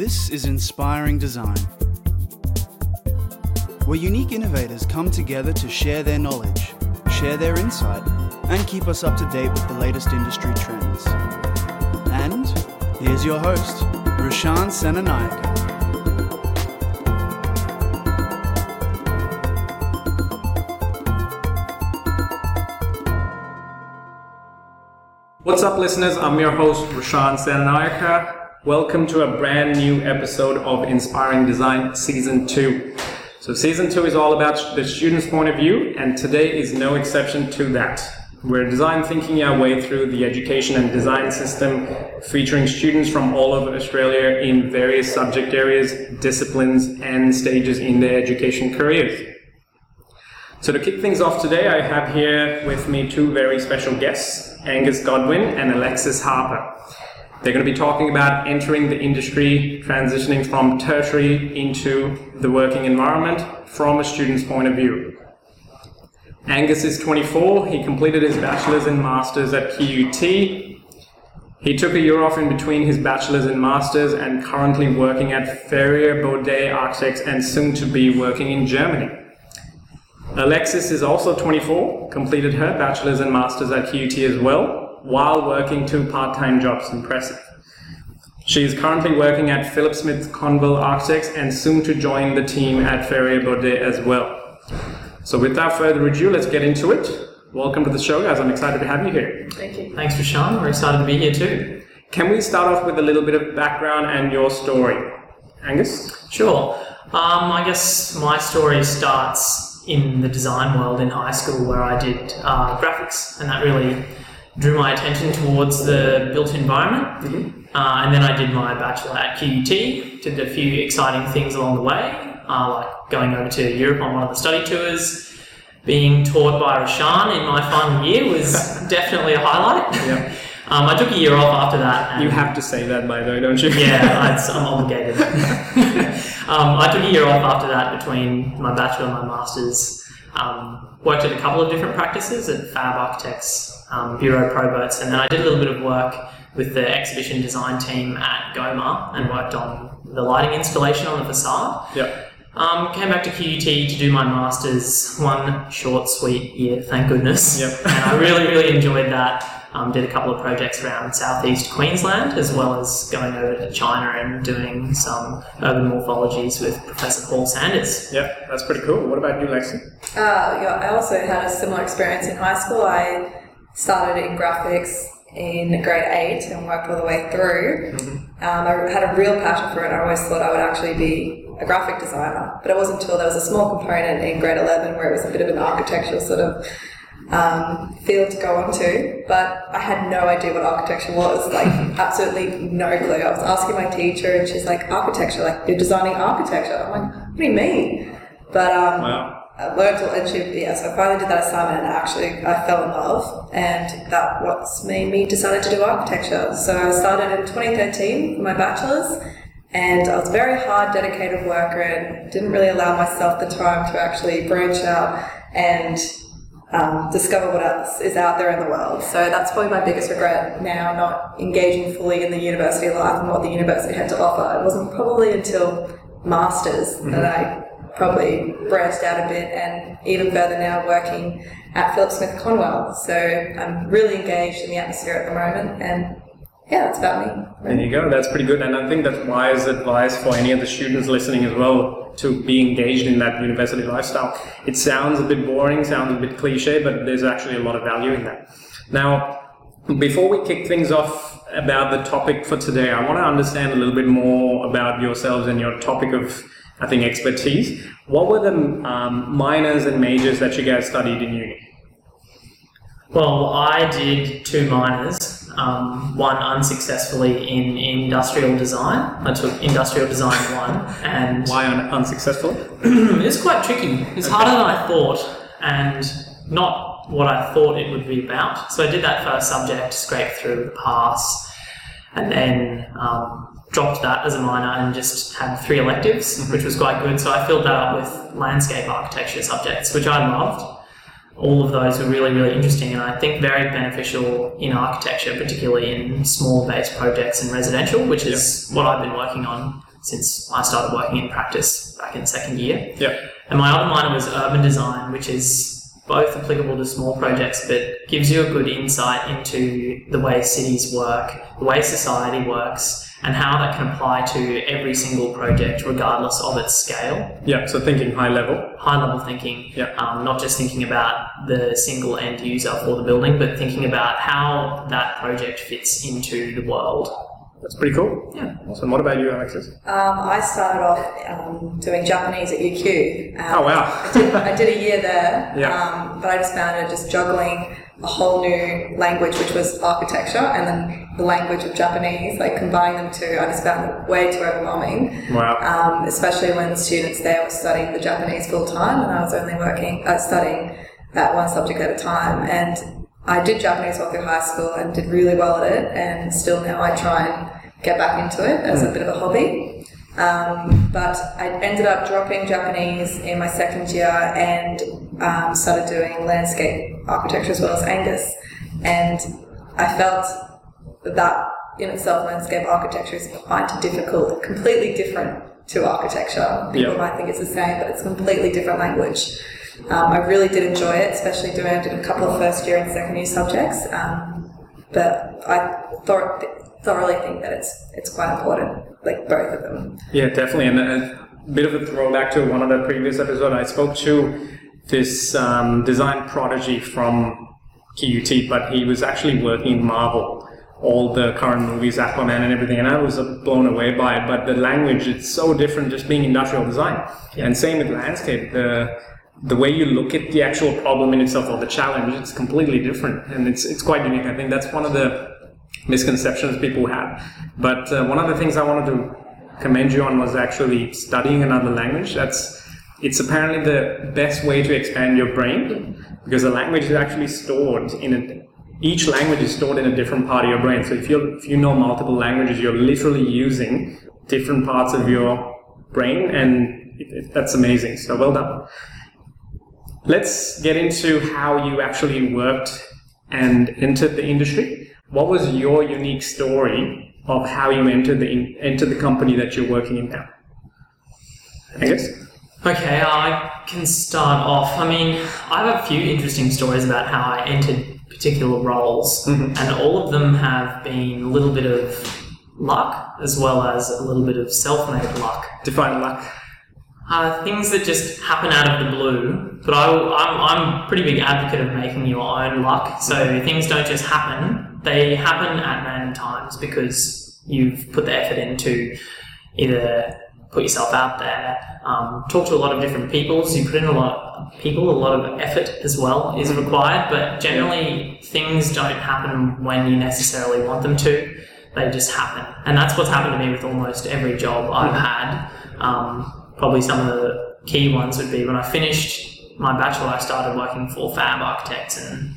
This is Inspiring Design, where unique innovators come together to share their knowledge, share their insight, and keep us up to date with the latest industry trends. And here's your host, Rashan Senanayake. What's up, listeners? I'm your host, Rashan Senanayake. Welcome to a brand new episode of Inspiring Design Season 2. So, Season 2 is all about the student's point of view, and today is no exception to that. We're design thinking our way through the education and design system, featuring students from all over Australia in various subject areas, disciplines, and stages in their education careers. So to kick things off today, I have here with me two very special guests, Angus Godwin and Alexis Harper. They're going to be talking about entering the industry, transitioning from tertiary into the working environment from a student's point of view. Angus is 24. He completed his bachelor's and master's at QUT. He took a year off in between his bachelor's and master's and currently working at Ferrier Baudet Architects and soon to be working in Germany. Alexis is also 24, completed her bachelor's and master's at QUT as well, while working two part-time jobs. Impressive. She is currently working at Philip Smith Conwell Architects and soon to join the team at Ferrier Baudet as well. So without further ado, let's get into it. Welcome to the show, guys. I'm excited to have you here. Thank you. Thanks, Rashan. We're excited to be here too. Can we start off with a little bit of background and your story? Angus? Sure. Um, I guess my story starts in the design world in high school where I did uh, graphics, and that really drew my attention towards the built environment. Uh, and then I did my bachelor at QUT, did a few exciting things along the way, uh, like going over to Europe on one of the study tours. Being taught by Rashan in my final year was definitely a highlight. Yeah. Um, I took a year off after that. and- You have to say that, by the way, don't you? yeah, I, I'm obligated. um, I took a year off after that between my bachelor and my master's. Um, worked at a couple of different practices at Fab Architects, um, Bureau Proberts, and then I did a little bit of work with the exhibition design team at Goma and worked on the lighting installation on the facade. yeah. Um, came back to QUT to do my masters. One short, sweet year, thank goodness. Yep. and I really, really enjoyed that. Um, did a couple of projects around southeast Queensland, as well as going over to China and doing some urban morphologies with Professor Paul Sanders. Yeah, that's pretty cool. What about you, Lexi? Uh, yeah, I also had a similar experience in high school. I started in graphics in grade eight and worked all the way through. Um, I had a real passion for it. I always thought I would actually be a graphic designer, but it wasn't until there was a small component in grade 11 where it was a bit of an architectural sort of um, field to go onto, but I had no idea what architecture was. Like, absolutely no clue. I was asking my teacher, and she's like, "Architecture, like you're designing architecture." I'm like, "What do you mean?" But um, Wow. I learned to, and she, yeah, so I finally did that assignment, and actually I fell in love, and that what's made me decided to do architecture. So I started in 2013 for my bachelor's. And I was a very hard, dedicated worker and didn't really allow myself the time to actually branch out and um, discover what else is out there in the world. So that's probably my biggest regret now, not engaging fully in the university life and what the university had to offer. It wasn't probably until masters that I probably branched out a bit, and even further now working at Philip Smith Conwell. So I'm really engaged in the atmosphere at the moment, and yeah, that's about me. There you go. That's pretty good. And I think that's wise advice for any of the students listening as well to be engaged in that university lifestyle. It sounds a bit boring, sounds a bit cliche, but there's actually a lot of value in that. Now, before we kick things off about the topic for today, I want to understand a little bit more about yourselves and your topic of, I think, expertise. What were the um, minors and majors that you guys studied in uni? Well, I did two minors, um, one unsuccessfully in industrial design. I took industrial design one, and Why un- unsuccessful? it's quite tricky. It's harder than I thought, and not what I thought it would be about. So I did that first subject, scraped through the pass, and then um, dropped that as a minor and just had three electives, which was quite good. So I filled that up with landscape architecture subjects, which I loved. All of those were really, really interesting, and I think very beneficial in architecture, particularly in small base projects and residential, which is what I've been working on since I started working in practice back in second year. Yeah. And my other minor was urban design, which is both applicable to small projects, but gives you a good insight into the way cities work, the way society works, and how that can apply to every single project, regardless of its scale. Yeah. So thinking high level. High level thinking, Yeah. um, not just thinking about the single end user for the building, but thinking about how that project fits into the world. That's pretty cool. Yeah. Awesome. What about you, Alexis? Um, I started off um, doing Japanese at UQ. Um, Oh, wow. I did, I did a year there, Yeah. um, but I just found it just juggling a whole new language, which was architecture, and then the language of Japanese, like combining them two, I just found it way too overwhelming. Wow. Um, especially when students there were studying the Japanese full time, and I was only working, uh, studying that one subject at a time. And I did Japanese all through high school and did really well at it, and still now I try and get back into it as a bit of a hobby. Um, but I ended up dropping Japanese in my second year and um, started doing landscape architecture as well as Angus. And I felt that that in itself, landscape architecture is quite difficult, completely different to architecture. People Yeah. might think it's the same, but it's a completely different language. Um, I really did enjoy it, especially doing I did a couple of first year and second year subjects. Um, but I thor- thoroughly think that it's it's quite important, like both of them. Yeah, definitely. And a, a bit of a throwback to one of the previous episodes, I spoke to this um, design prodigy from QUT, but he was actually working in Marvel, all the current movies, Aquaman and everything, and I was blown away by it. But the language, it's so different just being industrial design. And same with landscape. The the way you look at the actual problem in itself or the challenge, it's completely different, and it's it's quite unique. I think that's one of the misconceptions people have. But uh, one of the things I wanted to commend you on was actually studying another language. That's it's apparently the best way to expand your brain because the language is actually stored in a each language is stored in a different part of your brain. So if you if you know multiple languages, you're literally using different parts of your brain, and it, it, that's amazing. So well done. Let's get into how you actually worked and entered the industry. What was your unique story of how you entered the in, entered the company that you're working in now? I guess. Okay, I can start off. I mean, I have a few interesting stories about how I entered particular roles, and all of them have been a little bit of luck as well as a little bit of self made luck. Define luck. Uh, things that just happen out of the blue, but I, I'm, I'm a pretty big advocate of making your own luck. So things don't just happen, they happen at random times because you've put the effort into either put yourself out there, um, talk to a lot of different people. So you put in a lot of people, a lot of effort as well is required. But generally, things don't happen when you necessarily want them to. They just happen, and that's what's happened to me with almost every job I've had. Um, probably some of the key ones would be when I finished my bachelor, I started working for Fab Architects and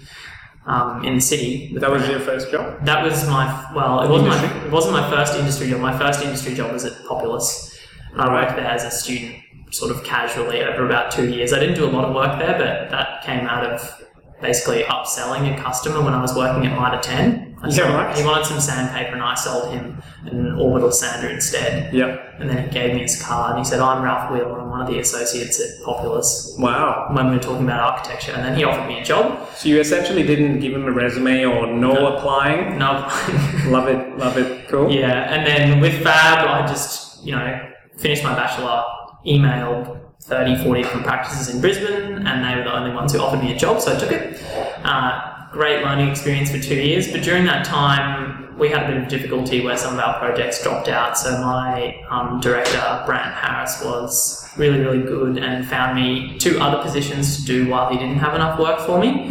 um, in the city. That was your first job. That was my well. It wasn't my it wasn't my first industry job. My first industry job was at Populous. I worked there as a student, sort of casually over about two years. I didn't do a lot of work there, but that came out of basically upselling a customer when I was working at Mitre Ten. I Yeah, right. He wanted some sandpaper, and I sold him an orbital sander instead. Yeah. And then he gave me his card, and he said, "I'm Ralph Wheeler. I'm one of the associates at Populous." Wow. When we were talking about architecture, and then he offered me a job. So you essentially didn't give him a resume or no, applying. No. Love it. Love it. Cool. Yeah, and then with Fab, I just, you know, finished my bachelor, emailed 30, 40 different practices in Brisbane, and they were the only ones who offered me a job, so I took it. Uh, great learning experience for two years, but during that time, we had a bit of difficulty where some of our projects dropped out. So my um, director, Brant Harris, was really, really good and found me two other positions to do while he didn't have enough work for me.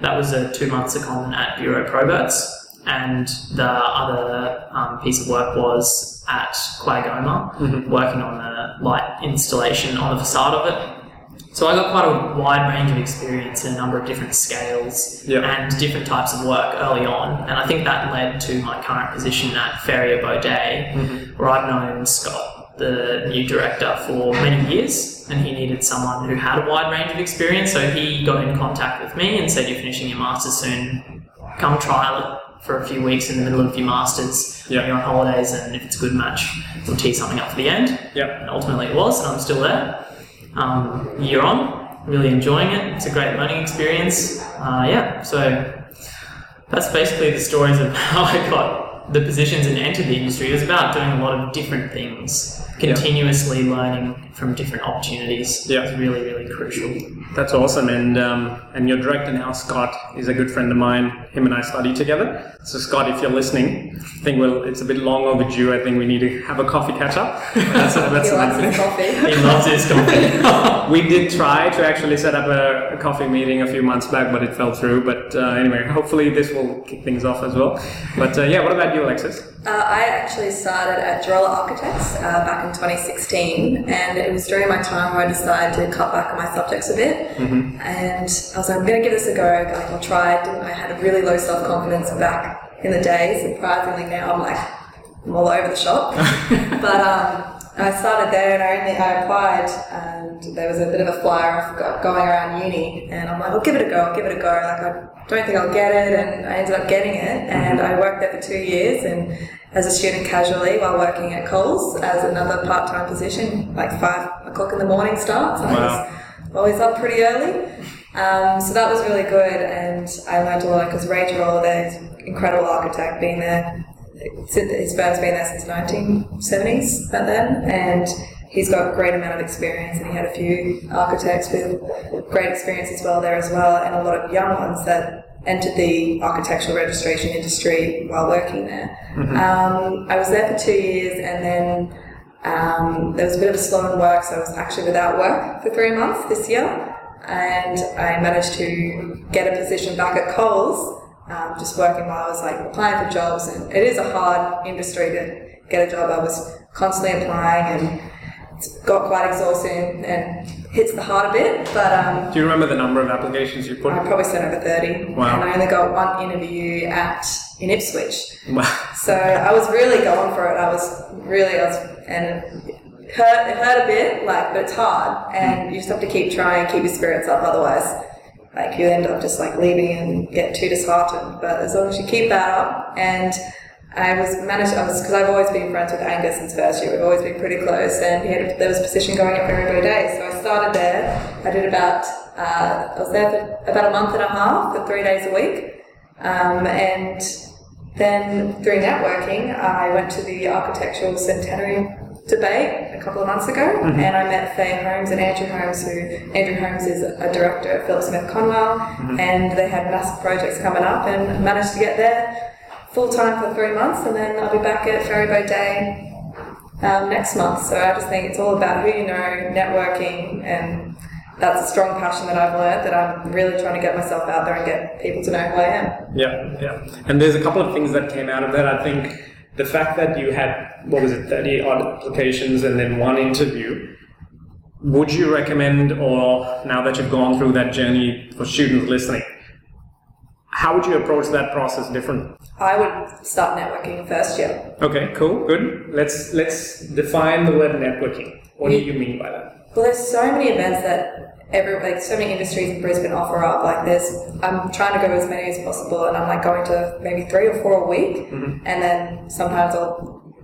That was a two-month secondment at Bureau Proberts and the other um, piece of work was at QAGOMA, working on the light installation on the facade of it. So I got quite a wide range of experience in a number of different scales Yeah. and different types of work early on, and I think that led to my current position at Ferrier Baudet, where I've known Scott, the new director, for many years, and he needed someone who had a wide range of experience. So he got in contact with me and said, "You're finishing your masters soon. Come trial it for a few weeks in the middle of a few masters Yeah. when you're on holidays, and if it's a good match, we'll tee something up for the end. Yeah. And ultimately, it was, and I'm still there. Um, year on, really enjoying it. It's a great learning experience. Uh, yeah, so that's basically the stories of how I got the positions and entered the industry. It was about doing a lot of different things, continuously learning from different opportunities. Yeah. It's really, really crucial. That's awesome, and um, and your director now, Scott, is a good friend of mine. Him and I study together. So Scott, if you're listening, I think well, it's a bit long overdue. I think we need to have a coffee catch up. That's, that's he likes another his coffee. He loves his coffee. we did try to actually set up a, a coffee meeting a few months back, but it fell through. But uh, anyway, hopefully this will kick things off as well. But uh, yeah, what about you, Alexis? Uh, I actually started at Drolla Architects uh, back in 2016, and it was during my time where I decided to cut back on my subjects a bit. And I was like, I'm going to give this a go. Like, I'll try. Didn't I had a really low self confidence back in the day. Surprisingly, now I'm like, I'm all over the shop. but um, I started there, and I only I applied, and there was a bit of a flyer off going around uni, and I'm like, I'll give it a go. I'll give it a go. Like, I don't think I'll get it, and I ended up getting it, and I worked there for two years, and as a student casually while working at Coles as another part-time position, like five o'clock in the morning starts. So I Wow. was always up pretty early. Um, so that was really good, and I learned a lot because Ray Droll, there's incredible architect, being there. since- His firm's been there since 1970s, about then, and he's got a great amount of experience. And he had a few architects with great experience as well there as well, and a lot of young ones that entered the architectural registration industry while working there. Um, I was there for two years, and then um, there was a bit of a slow in work, so I was actually without work for three months this year. And I managed to get a position back at Coles, um, just working while I was like applying for jobs. And it is a hard industry to get a job. I was constantly applying and it's got quite exhausting and hits the heart a bit. But um, Do you remember the number of applications you put? In? I probably sent over 30. Wow. And I only got one interview at in Ipswich. Wow. So I was really going for it. I was really, I was, and it hurt, it hurt a bit, like, but it's hard, and you just have to keep trying, keep your spirits up. Otherwise, like, you end up just like leaving and get too disheartened. But as long as you keep that up, and I was managed, I was because I've always been friends with Angus since first year. We've always been pretty close, and he had, there was a position going at Ferrier Baudet. So I started there. I did about, uh, I was there for about a month and a half, for three days a week, um, and then through networking, I went to the architectural centenary debate a couple of months ago, and I met Faye Holmes and Andrew Holmes, who Andrew Holmes is a director at Philip Smith Conwell, and they had massive projects coming up, and managed to get there full time for three months, and then I'll be back at Ferrier Baudet um, next month. So I just think it's all about who you know, networking, and that's a strong passion that I've learned that I'm really trying to get myself out there and get people to know who I am. Yeah, yeah. And there's a couple of things that came out of that. I think the fact that you had, what was it, 30 odd applications and then one interview, would you recommend, or now that you've gone through that journey for students listening, how would you approach that process different? I would start networking first yeah. Okay, cool, good. Let's let's define the word networking. What do you mean by that? Well, there's so many events that every like so many industries in Brisbane offer up. Like there's, I'm trying to go as many as possible, and I'm like going to maybe three or four a week, mm-hmm. and then sometimes I'll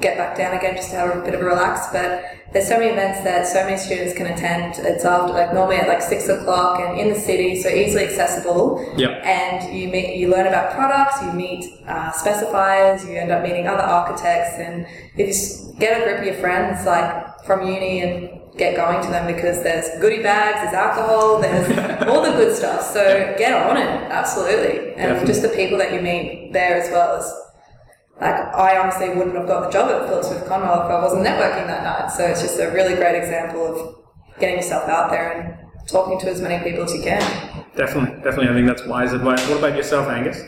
get back down again just to have a bit of a relax. But there's so many events that so many students can attend. It's after like normally at like six o'clock and in the city, so easily accessible. Yeah. And you meet, you learn about products, you meet uh, specifiers, you end up meeting other architects, and if you get a group of your friends like from uni and get going to them because there's goodie bags, there's alcohol, there's all the good stuff. So get on it, absolutely. And Definitely. just the people that you meet there as well as like I honestly wouldn't have got the job at Philip Smith Conwell if I wasn't networking that night. So it's just a really great example of getting yourself out there and talking to as many people as you can. Definitely, definitely. I think that's wise advice. What about yourself, Angus?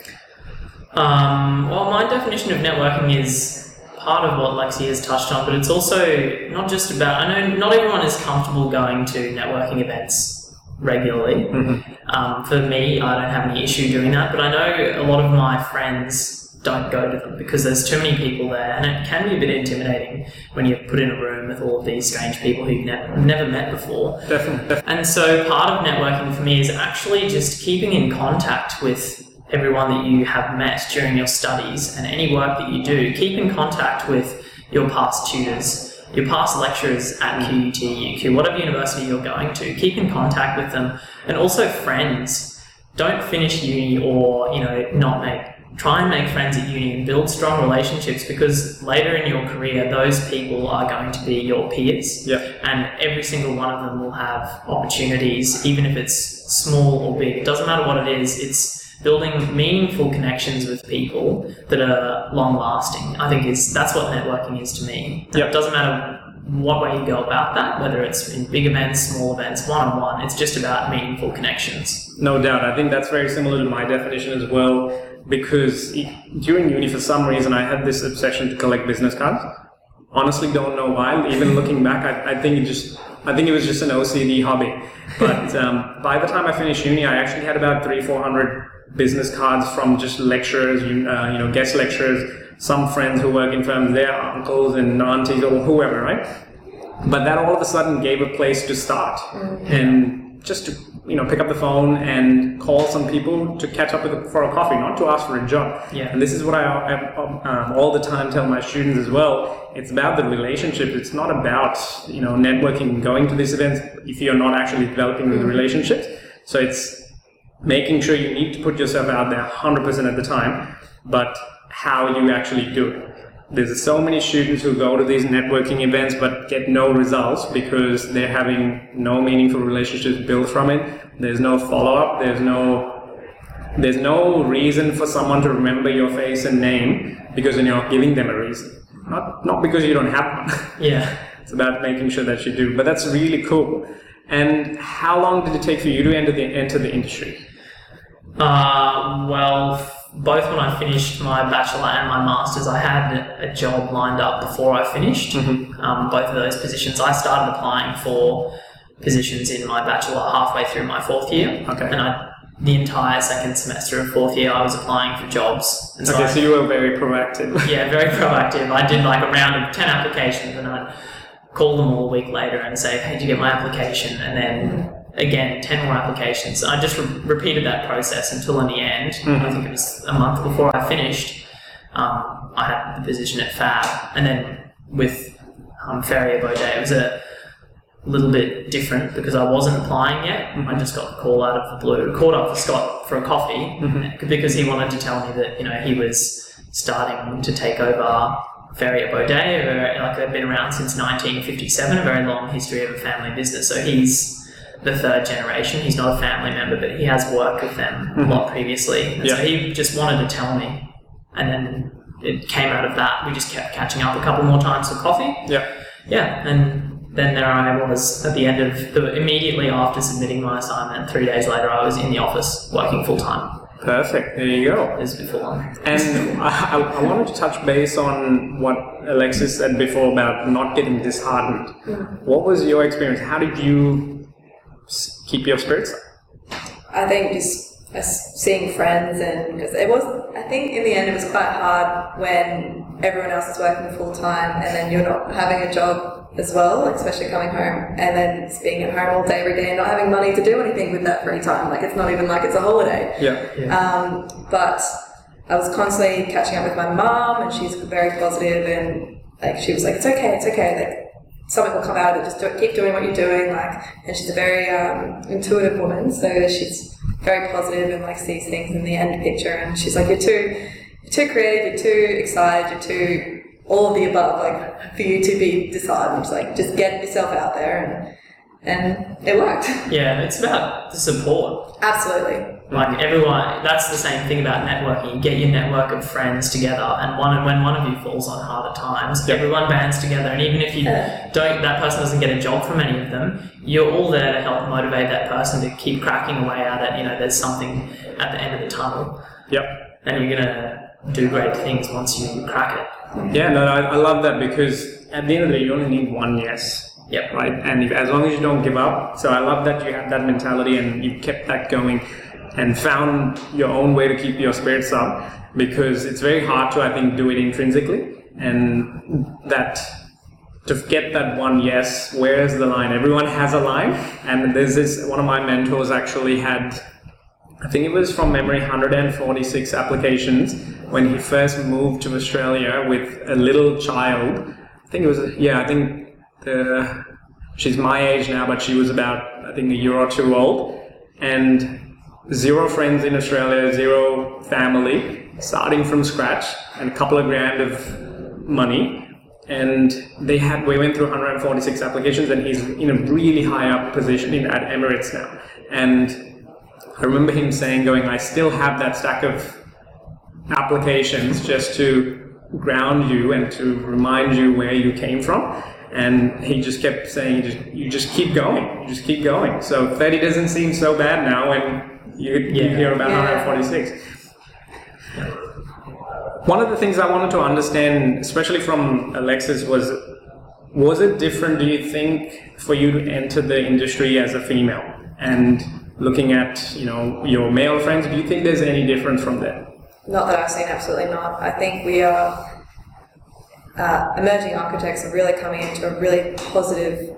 Um, well, my definition of networking is part of what Lexi has touched on, but it's also not just about. I know not everyone is comfortable going to networking events regularly. Um, for me, I don't have any issue doing that, but I know a lot of my friends don't go to them because there's too many people there, and it can be a bit intimidating when you're put in a room with all of these strange people who you've ne- never met before. Definitely, definitely. And so part of networking for me is actually just keeping in contact with everyone that you have met during your studies and any work that you do, keep in contact with your past tutors, your past lecturers at mm. QUT, UQ, whatever university you're going to. Keep in contact with them, and also friends. Don't finish uni or you know not make. Try and make friends at uni and build strong relationships because later in your career, those people are going to be your peers Yeah. and every single one of them will have opportunities, even if it's small or big. It doesn't matter what it is. It's building meaningful connections with people that are long lasting. I think is that's what networking is to me. Yep. It doesn't matter what way you go about that, whether it's in big events, small events, one on one. It's just about meaningful connections. No doubt. I think that's very similar to my definition as well. Because during uni, for some reason, I had this obsession to collect business cards. Honestly, don't know why. Even looking back, I, I think it just, I think it was just an OCD hobby. But um, by the time I finished uni, I actually had about three, four hundred business cards from just lecturers, you, uh, you know, guest lecturers, some friends who work in firms, their uncles and aunties or whoever, right? But that all of a sudden gave a place to start and just to you know pick up the phone and call some people to catch up with for a coffee, not to ask for a job. Yeah. And this is what I, I um, all the time tell my students as well. It's about the relationships. It's not about you know networking, going to these events if you're not actually developing the relationships. So it's making sure you need to put yourself out there 100% at the time, but how you actually do it. There's so many students who go to these networking events but get no results because they're having no meaningful relationships built from it. There's no follow up. There's no there's no reason for someone to remember your face and name because you're not giving them a reason. Not not because you don't have one. Yeah. it's about making sure that you do. But that's really cool. And how long did it take for you to enter the enter the industry? Uh, well, both when I finished my bachelor and my master's, I had a job lined up before I finished. Um, both of those positions, I started applying for positions in my bachelor halfway through my fourth year. Okay. And I, the entire second semester of fourth year, I was applying for jobs. And so Okay, I- so you were very proactive. yeah, very proactive. I did like a round of 10 applications and I'd call them all a week later and say, hey, did you get my application? And then again, 10 more applications. I just re- repeated that process until in the end, I think it was a month before I finished, um, I had the position at Fab. And then with um, Ferrier Baudet, it was a little bit different because I wasn't applying yet. I just got the call out of the blue. Called up for Scott for a coffee because he wanted to tell me that you know he was starting to take over Ferrier Baudet. who, Like they've been around since 1957, a very long history of a family business. So he's the third generation. He's not a family member, but he has worked with them a lot mm-hmm. previously. And so Yeah. he just wanted to tell me, and then it came out of that. We just kept catching up a couple more times for coffee. yeah. Yeah, and then there I was at the end of the immediately after submitting my assignment. Three days later, I was in the office working full time. Perfect. There you go. As before. And I, I- I wanted to touch base on what Alexis said before about not getting disheartened. Yeah. What was your experience? How did you s- keep your spirits? I think just uh, seeing friends and because it was, I think in the end it was quite hard when everyone else is working full time and then you're not having a job as well, especially coming home and then being at home all day every day and not having money to do anything with that free time. Like it's not even like it's a holiday. Yeah. Um, but I was constantly catching up with my mom, and she's very positive, and like she was like, "It's okay, it's okay." Like something will come out of it. Just do, keep doing what you're doing. Like, and she's a very um, intuitive woman, so she's very positive and like sees things in the end picture. And she's like, "You're too, you're too creative. You're too excited. You're too all of the above. Like for you to be disheartened, like just get yourself out there." And and it worked. Yeah, it's about the support. Absolutely. Like everyone, that's the same thing about networking. You get your network of friends together, and one when one of you falls on harder times, Yep. everyone bands together. And even if you Yeah. don't, that person doesn't get a job from any of them. You're all there to help motivate that person to keep cracking away at it. You know, there's something at the end of the tunnel, Yep. and you're gonna do great things once you crack it. Yeah, no, I, I love that because at the end of the day, you only need one yes. Yep. Right. And if, as long as you don't give up. So I love that you have that mentality and you've kept that going and found your own way to keep your spirits up because it's very hard to, I think, do it intrinsically. And that to get that one yes, where's the line? Everyone has a line. And there's this, one of my mentors actually had I think it was from memory 146 applications when he first moved to Australia with a little child. I think it was, yeah, I think the, she's my age now, but she was about, I think, a year or two old. And zero friends in Australia, zero family, starting from scratch, and a couple of grand of money. And they had, we went through 146 applications, and he's in a really high up position in, at Emirates now. And I remember him saying, going, I still have that stack of applications just to ground you and to remind you where you came from. And he just kept saying, just, you just keep going, you just keep going. So 30 doesn't seem so bad now when you, you hear about Yeah. 146. One of the things I wanted to understand, especially from Alexis, was was it different, do you think, for you to enter the industry as a female? And looking at, you know, your male friends, do you think there's any difference from that? Not that I've seen, absolutely not. I think we are uh, emerging architects are really coming into a really positive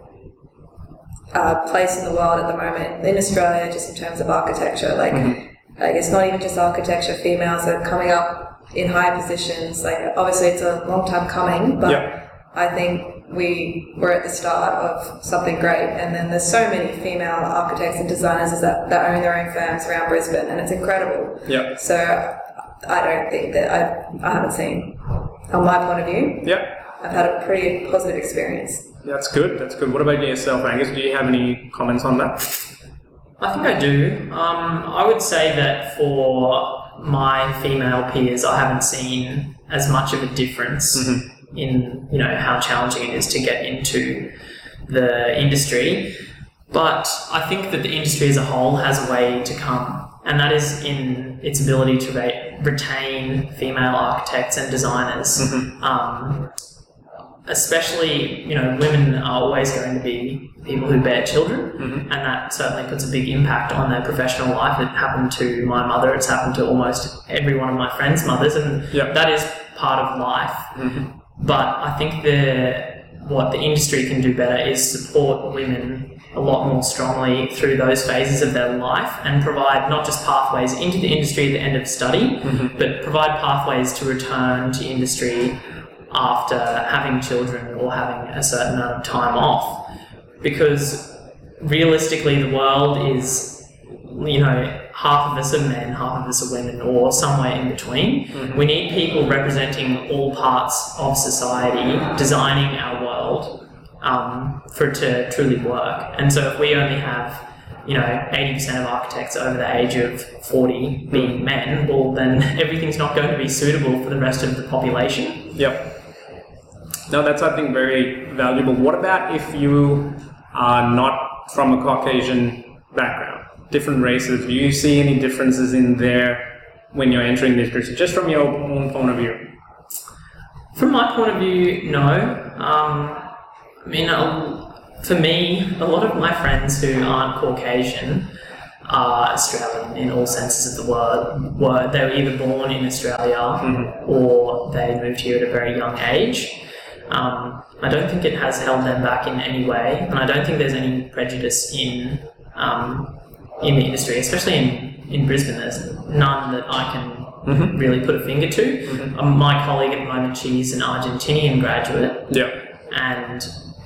uh, place in the world at the moment in Australia, just in terms of architecture. Like, like it's not even just architecture. Females are coming up in high positions. Like, obviously, it's a long time coming, but. I think we we're at the start of something great. And then there's so many female architects and designers that, that own their own firms around Brisbane, and it's incredible. Yeah. So I don't think that I, I haven't seen, on my point of view, Yeah. I've had a pretty positive experience. That's good. That's good. What about yourself, Angus? Do you have any comments on that? I think I do. Um, I would say that for my female peers, I haven't seen as much of a difference in you know how challenging it is to get into the industry. But I think that the industry as a whole has a way to come, and that is in its ability to re- retain female architects and designers. Mm-hmm. Um, especially, you know, women are always going to be people who bear children, mm-hmm. and that certainly puts a big impact on their professional life. It happened to my mother, it's happened to almost every one of my friends' mothers, and Yeah. that is part of life. Mm-hmm. But I think the what the industry can do better is support women a lot more strongly through those phases of their life and provide not just pathways into the industry at the end of study, mm-hmm. but provide pathways to return to industry after having children or having a certain amount of time off. Because realistically, the world is, you know, half of us are men, half of us are women, or somewhere in between. We need people representing all parts of society, designing our world um, for it to truly work. And so if we only have you know, 80% of architects over the age of 40 being men, well, then everything's not going to be suitable for the rest of the population. Yep. No, that's I think very valuable. What about if you are not from a Caucasian background, different races? Do you see any differences in there when you're entering this industry, just from your own point of view? From my point of view, no. Um, I mean, for me, a lot of my friends who aren't Caucasian are Australian in all senses of the word. Were they were either born in Australia or they moved here at a very young age. Um, I don't think it has held them back in any way, and I don't think there's any prejudice in um, in the industry, especially in, in Brisbane. There's none that I can mm-hmm. really put a finger to. Mm-hmm. Um, my colleague at the moment, she's an Argentinian graduate, Yeah. and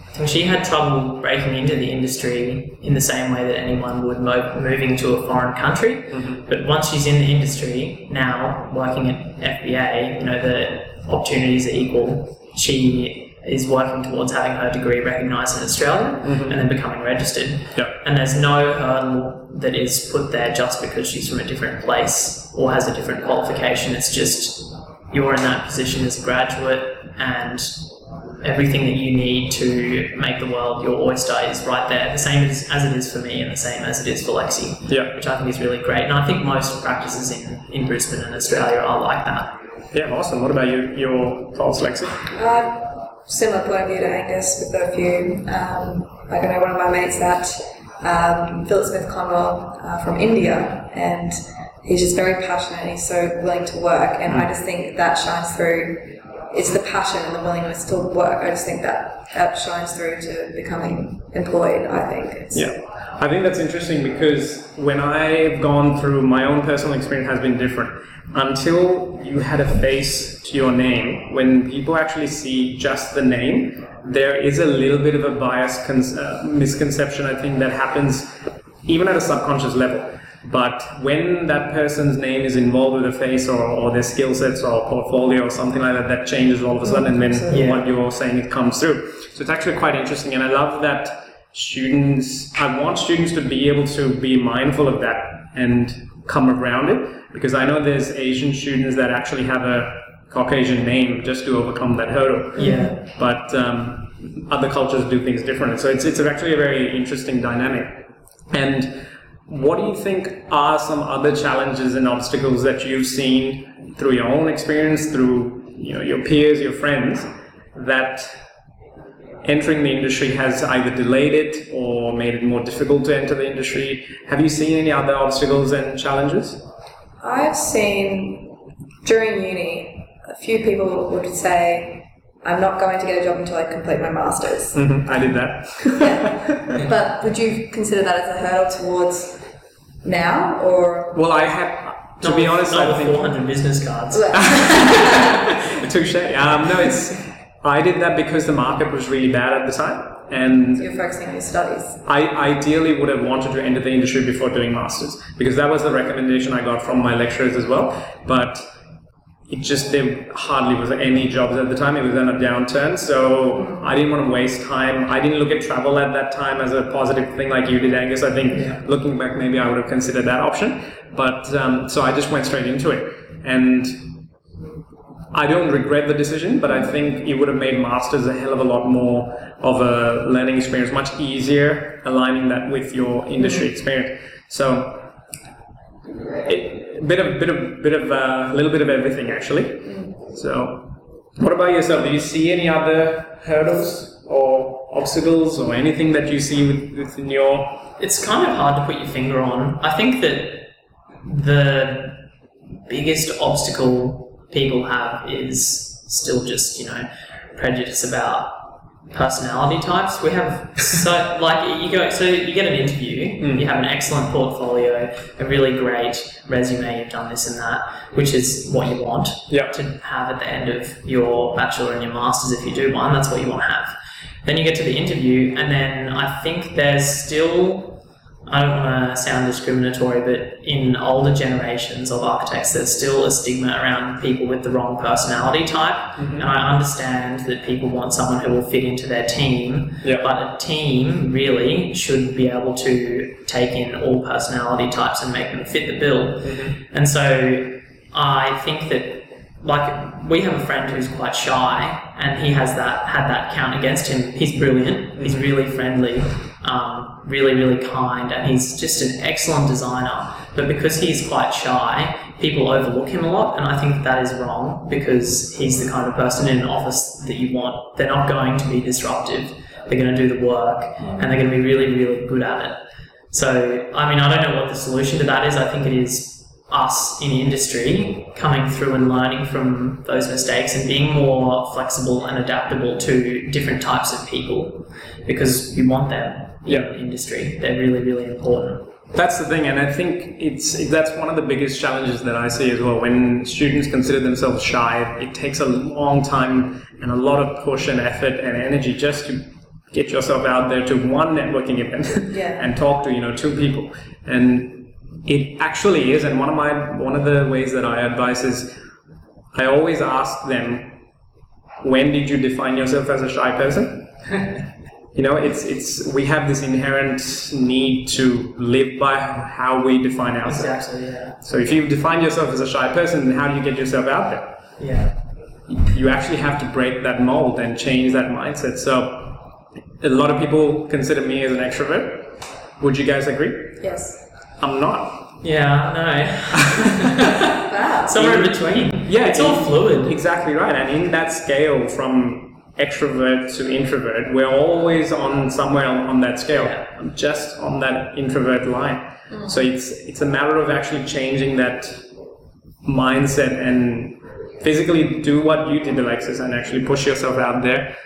I think she had trouble breaking into the industry in the same way that anyone would mo- moving to a foreign country. Mm-hmm. But once she's in the industry now, working at FBA, you know the opportunities are equal. She is working towards having her degree recognised in Australia and then becoming registered. Yeah. And there's no hurdle that is put there just because she's from a different place or has a different qualification. It's just you're in that position as a graduate and everything that you need to make the world your oyster is right there, the same as, as it is for me and the same as it is for Lexi, Yeah. which I think is really great. And I think most practices in, in Brisbane and Australia are like that. Yeah, awesome. What about you, your thoughts, Lexi? Uh, similar point of view to Angus. We've got a few. Um, like I know one of my mates that um, Philip Smith Conwell uh, from India, and he's just very passionate. and He's so willing to work, and I just think that shines through it's the passion and the willingness to work. I just think that that shines through to becoming employed. I think. It's, Yeah, I think that's interesting because when I've gone through my own personal experience has been different. Until you had a face to your name, when people actually see just the name, there is a little bit of a bias con- uh, misconception I think that happens even at a subconscious level. But when that person's name is involved with a face or, or their skill sets or portfolio or something like that, that changes all of a sudden. And then Absolutely. what you're saying, it comes through. So it's actually quite interesting. And I love that students, I want students to be able to be mindful of that and come around it because I know there's Asian students that actually have a Caucasian name just to overcome that hurdle. Yeah. But um, other cultures do things differently. So it's, it's actually a very interesting dynamic. And what do you think are some other challenges and obstacles that you've seen through your own experience, through you know your peers, your friends, that entering the industry has either delayed it or made it more difficult to enter the industry? Have you seen any other obstacles and challenges? I've seen during uni a few people would say, "I'm not going to get a job until I complete my masters." hmm I did that. yeah. But would you consider that as a hurdle towards now, or Well, I have. to Not be honest, not I with think 400 business cards. Touche. Um, no, it's I did that because the market was really bad at the time, and you're focusing on your studies? I ideally would have wanted to enter the industry before doing masters because that was the recommendation I got from my lecturers as well. But it just there hardly was any jobs at the time. It was in a downturn, so I didn't want to waste time. I didn't look at travel at that time as a positive thing like you did, Angus. I think looking back, maybe I would have considered that option. But um, so I just went straight into it, and I don't regret the decision, but I think it would have made masters a hell of a lot more of a learning experience, much easier aligning that with your industry mm-hmm. experience. So, it, bit of bit of bit of a little bit of everything actually. Mm-hmm. So, what about yourself? Do you see any other hurdles or obstacles or anything that you see within your? It's kind of hard to put your finger on. I think that the biggest obstacle people have is still just, you know, prejudice about personality types. We have so like you go so you get an interview, mm. you have an excellent portfolio, a really great resume, you've done this and that, which is what you want Yeah. to have at the end of your bachelor and your masters if you do one, that's what you want to have. Then you get to the interview and then I think there's still I don't want to sound discriminatory, but in older generations of architects, there's still a stigma around people with the wrong personality type. Mm-hmm. And I understand that people want someone who will fit into their team, Yeah. but a team really should be able to take in all personality types and make them fit the bill. Mm-hmm. And so I think that like we have a friend who's quite shy and he has that had that count against him he's brilliant he's mm-hmm. really friendly um, really really kind and he's just an excellent designer. But because he's quite shy people overlook him a lot and i think that is wrong because he's the kind of person in an office that you want. They're not going to be disruptive. They're going to do the work mm. and they're going to be really really good at it. So i mean i don't know what the solution to that is. I think it is us in the industry coming through and learning from those mistakes and being more flexible and adaptable to different types of people because we want them Yeah. industry. They're really, really important. That's the thing, and I think it's that's one of the biggest challenges that I see as well. When students consider themselves shy, it takes a long time and a lot of push and effort and energy just to get yourself out there to one networking event Yeah. and talk to you know two people. And it actually is, and one of my one of the ways that I advise is I always ask them, when did you define yourself as a shy person? you know it's it's we have this inherent need to live by how we define ourselves Exactly, yeah. so if you define yourself as a shy person then how do you get yourself out there Yeah. you actually have to break that mold and change that mindset so a lot of people consider me as an extrovert would you guys agree Yes. i'm not Yeah, no. Wow. Somewhere in between. Yeah, It's all fluid. Exactly right. And in that scale from extrovert to introvert, we're always on somewhere on, on that scale. Yeah. Just on that introvert line. Mm-hmm. So it's it's a matter of actually changing that mindset and physically do what you did, Alexis, and actually push yourself out there,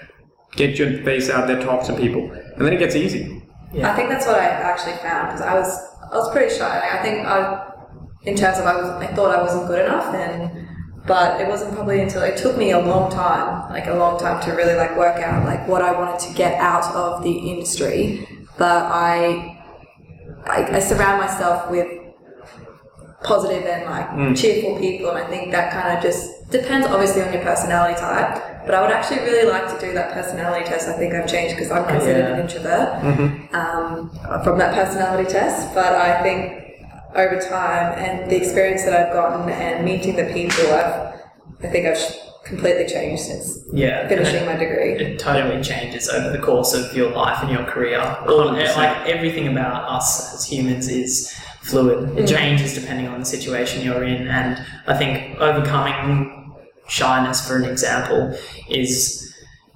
get your face out there, talk to people, and then it gets easy. I think that's what I actually found because I was I was pretty shy. Like, I think I, in terms of I was I thought I wasn't good enough, and but it wasn't probably until it took me a long time, like a long time to really like work out like what I wanted to get out of the industry. But I I, I surround myself with positive and like cheerful people, and I think that kind of just depends obviously on your personality type. But I would actually really like to do that personality test. I think I've changed because I'm considered Yeah. an introvert um, from that personality test. But I think over time and the experience that I've gotten and meeting the people, I've, I think I've completely changed since Yeah, finishing and my degree. it, it totally changes over the course of your life and your career. All, 100%. Eh, like everything about us as humans is fluid. It mm. changes depending on the situation you're in, and I think overcoming shyness, for an example, is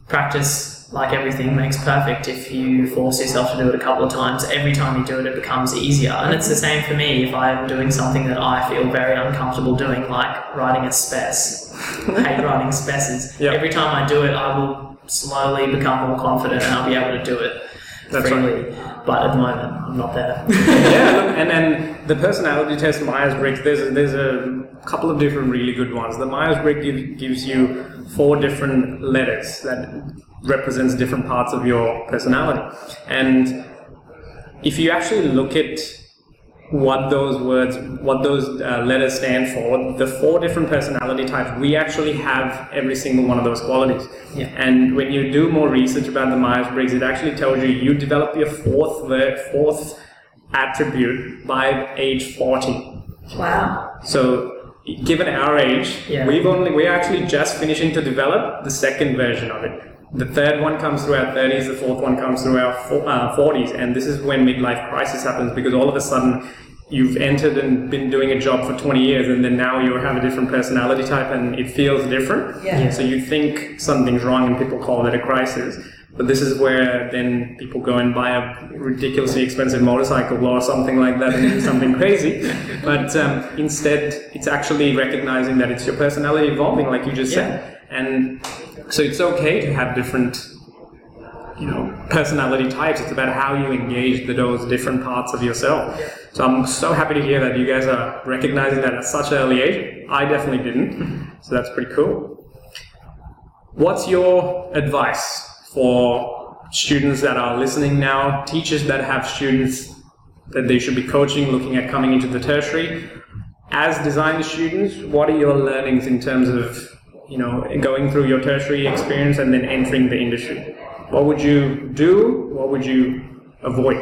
practice. Like everything makes perfect. If you force yourself to do it a couple of times, every time you do it, it becomes easier. And it's the same for me. If I'm doing something that I feel very uncomfortable doing, like writing a spec, hate writing specs, Yeah. every time I do it, I will slowly become more confident and I'll be able to do it That's freely. But at the moment, I'm not there. yeah, and then the personality test Myers Briggs. There's a, there's a couple of different really good ones. The Myers Briggs give, gives you four different letters that represents different parts of your personality, and if you actually look at what those words, what those uh, letters stand for, the four different personality types, we actually have every single one of those qualities. Yeah. And when you do more research about the Myers Briggs, it actually tells you you develop your fourth ver- fourth attribute by age 40. Wow. So, given our age, Yeah. we've only we're actually just finishing to develop the second version of it. The third one comes through our 30s, the fourth one comes through our fo- uh, 40s, and this is when midlife crisis happens because all of a sudden you've entered and been doing a job for 20 years, and then now you have a different personality type, and it feels different. Yeah. Yeah. So you think something's wrong, and people call it a crisis. But this is where then people go and buy a ridiculously expensive motorcycle or something like that and do something crazy. But um, instead, it's actually recognizing that it's your personality evolving, like you just said. And so it's okay to have different, you know, personality types. It's about how you engage the, those different parts of yourself. So I'm so happy to hear that you guys are recognizing that at such an early age. I definitely didn't. So that's pretty cool. What's your advice for students that are listening now, teachers that have students that they should be coaching, looking at coming into the tertiary? As design students, what are your learnings in terms of, you know, going through your tertiary experience and then entering the industry? What would you do? What would you avoid?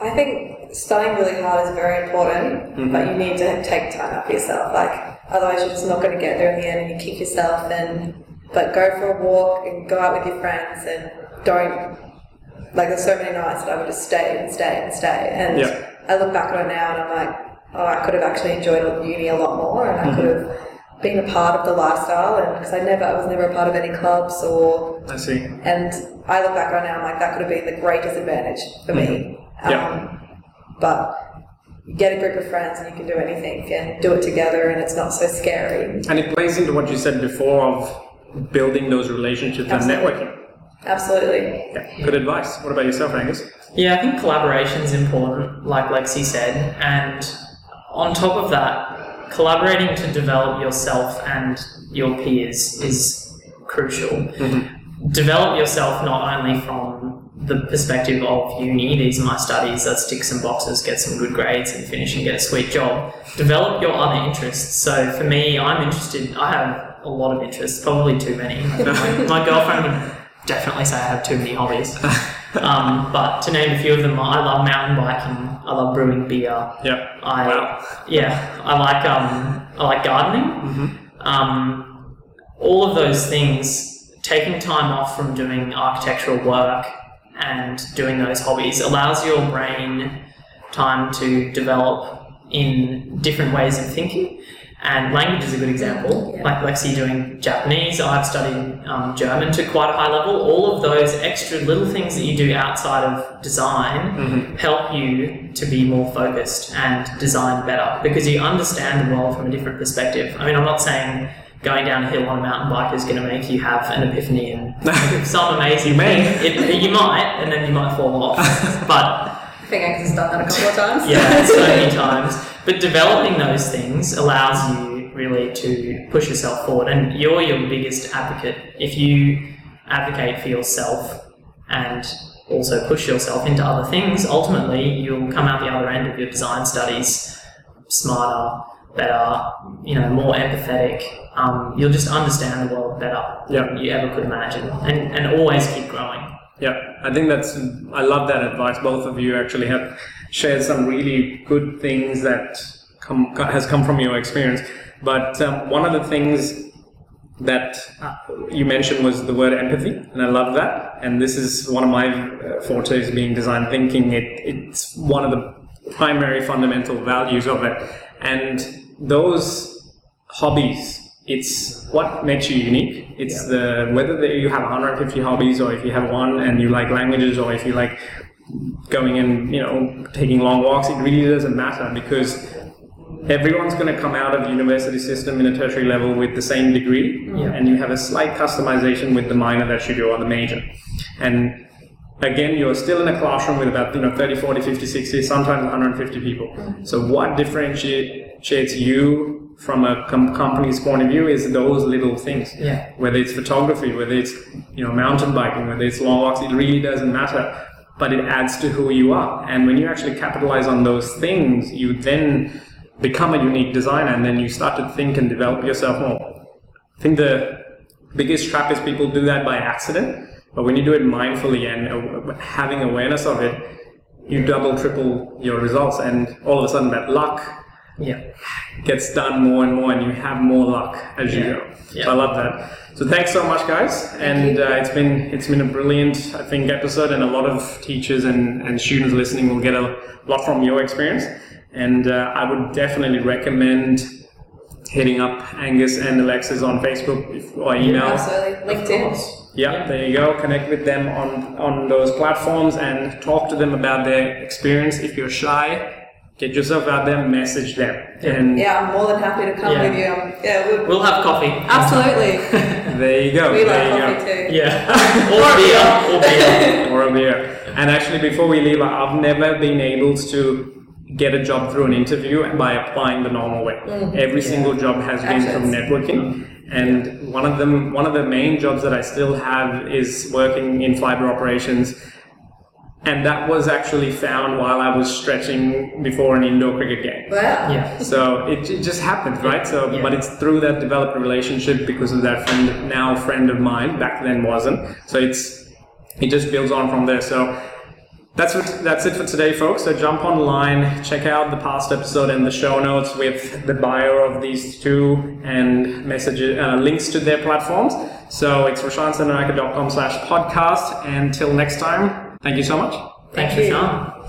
I think studying really hard is very important, mm-hmm. but you need to take time out for yourself. Like otherwise, you're just not going to get there in the end, and you kick yourself. And but go for a walk and go out with your friends, and don't like. There's so many nights that I would just stay and stay and stay, and Yeah. I look back on it now, and I'm like, oh, I could have actually enjoyed uni a lot more, and I mm-hmm. could have been a part of the lifestyle, and because I never, I was never a part of any clubs or I see. and I look back on it now, I'm like, that could have been the greatest advantage for me. Yeah. Um, but you get a group of friends and you can do anything and do it together and it's not so scary. And it plays into what you said before of building those relationships and networking. Absolutely. Yeah, good advice. What about yourself, Angus? Yeah, I think collaboration is important, like Lexi said, and on top of that, collaborating to develop yourself and your peers is crucial. Mm-hmm. Develop yourself not only from the perspective of uni, these are my studies, let's tick some boxes, get some good grades, and finish and get a sweet job. Develop your other interests. So for me, I'm interested. I have a lot of interests, probably too many. my, my girlfriend would definitely say I have too many hobbies. Um, but to name a few of them, I love mountain biking. I love brewing beer. Yeah. I Wow. yeah, I like um, I like gardening. Um, all of those things, taking time off from doing architectural work and doing those hobbies allows your brain time to develop in different ways of thinking. And language is a good example. Yeah. Like Lexi doing Japanese, I've studied um, German to quite a high level. All of those extra little things that you do outside of design help you to be more focused and design better because you understand the world from a different perspective. I mean, I'm not saying going down a hill on a mountain bike is going to make you have an epiphany and some amazing may. thing. It, you might, and then you might fall off. But I think Angus has done that a couple of times. yeah, so many times. But developing those things allows you really to push yourself forward, and you're your biggest advocate. If you advocate for yourself and also push yourself into other things, ultimately you'll come out the other end of your design studies smarter, better, you know, more empathetic. Um, you'll just understand the world better Yeah. than you ever could imagine, and, and always keep growing. Yeah, I think that's. I love that advice. Both of you actually have shared some really good things that come has come from your experience. But um, one of the things that uh, you mentioned was the word empathy, and I love that. And this is one of my uh, fortes, being design thinking. It, it's one of the primary fundamental values of it, and those hobbies. It's what makes you unique. It's the whether the, you have 150 hobbies or if you have one and you like languages or if you like going and you know taking long walks. It really doesn't matter because everyone's going to come out of the university system in a tertiary level with the same degree Yeah. and you have a slight customization with the minor that you do or the major and again you're still in a classroom with about you know 30 40 50 60 sometimes 150 people mm-hmm. so what differentiates you from a com- company's point of view is those little things Yeah. whether it's photography whether it's you know mountain biking whether it's long walks it really doesn't matter but it adds to who you are and when you actually capitalize on those things you then become a unique designer and then you start to think and develop yourself more i think the biggest trap is people do that by accident but when you do it mindfully and uh, having awareness of it you double triple your results and all of a sudden that luck Yeah. Gets done more and more and you have more luck as you go Yeah. so i love that so thanks so much guys and uh, it's been it's been a brilliant i think episode and a lot of teachers and, and students listening will get a lot from your experience and uh, i would definitely recommend hitting up angus and alexis on facebook if- or email Absolutely. LinkedIn. yeah, there you go. Connect with them on on those platforms and talk to them about their experience. If you're shy, get yourself out there, message them, and Yeah, I'm more than happy to come Yeah. with you. Um, yeah, we'll, We'll have coffee. absolutely. there you go. we there like you coffee go. too. Yeah. or beer. Or beer. or a beer. And actually, before we leave, I've never been able to get a job through an interview by applying the normal way. Every single job has been from networking. And one of them, one of the main jobs that I still have is working in fiber operations. And that was actually found while I was stretching before an indoor cricket game. Wow. Yeah. So it, it just happened, right? So, Yeah. but it's through that developed relationship because of that friend, now friend of mine, back then wasn't. So it's, it just builds on from there. So that's what, that's it for today, folks. So jump online, check out the past episode and the show notes with the bio of these two and messages, uh, links to their platforms. So it's roshansanaraka.com slash podcast. And till next time, thank you so much. Thanks, Thank you. Rashan.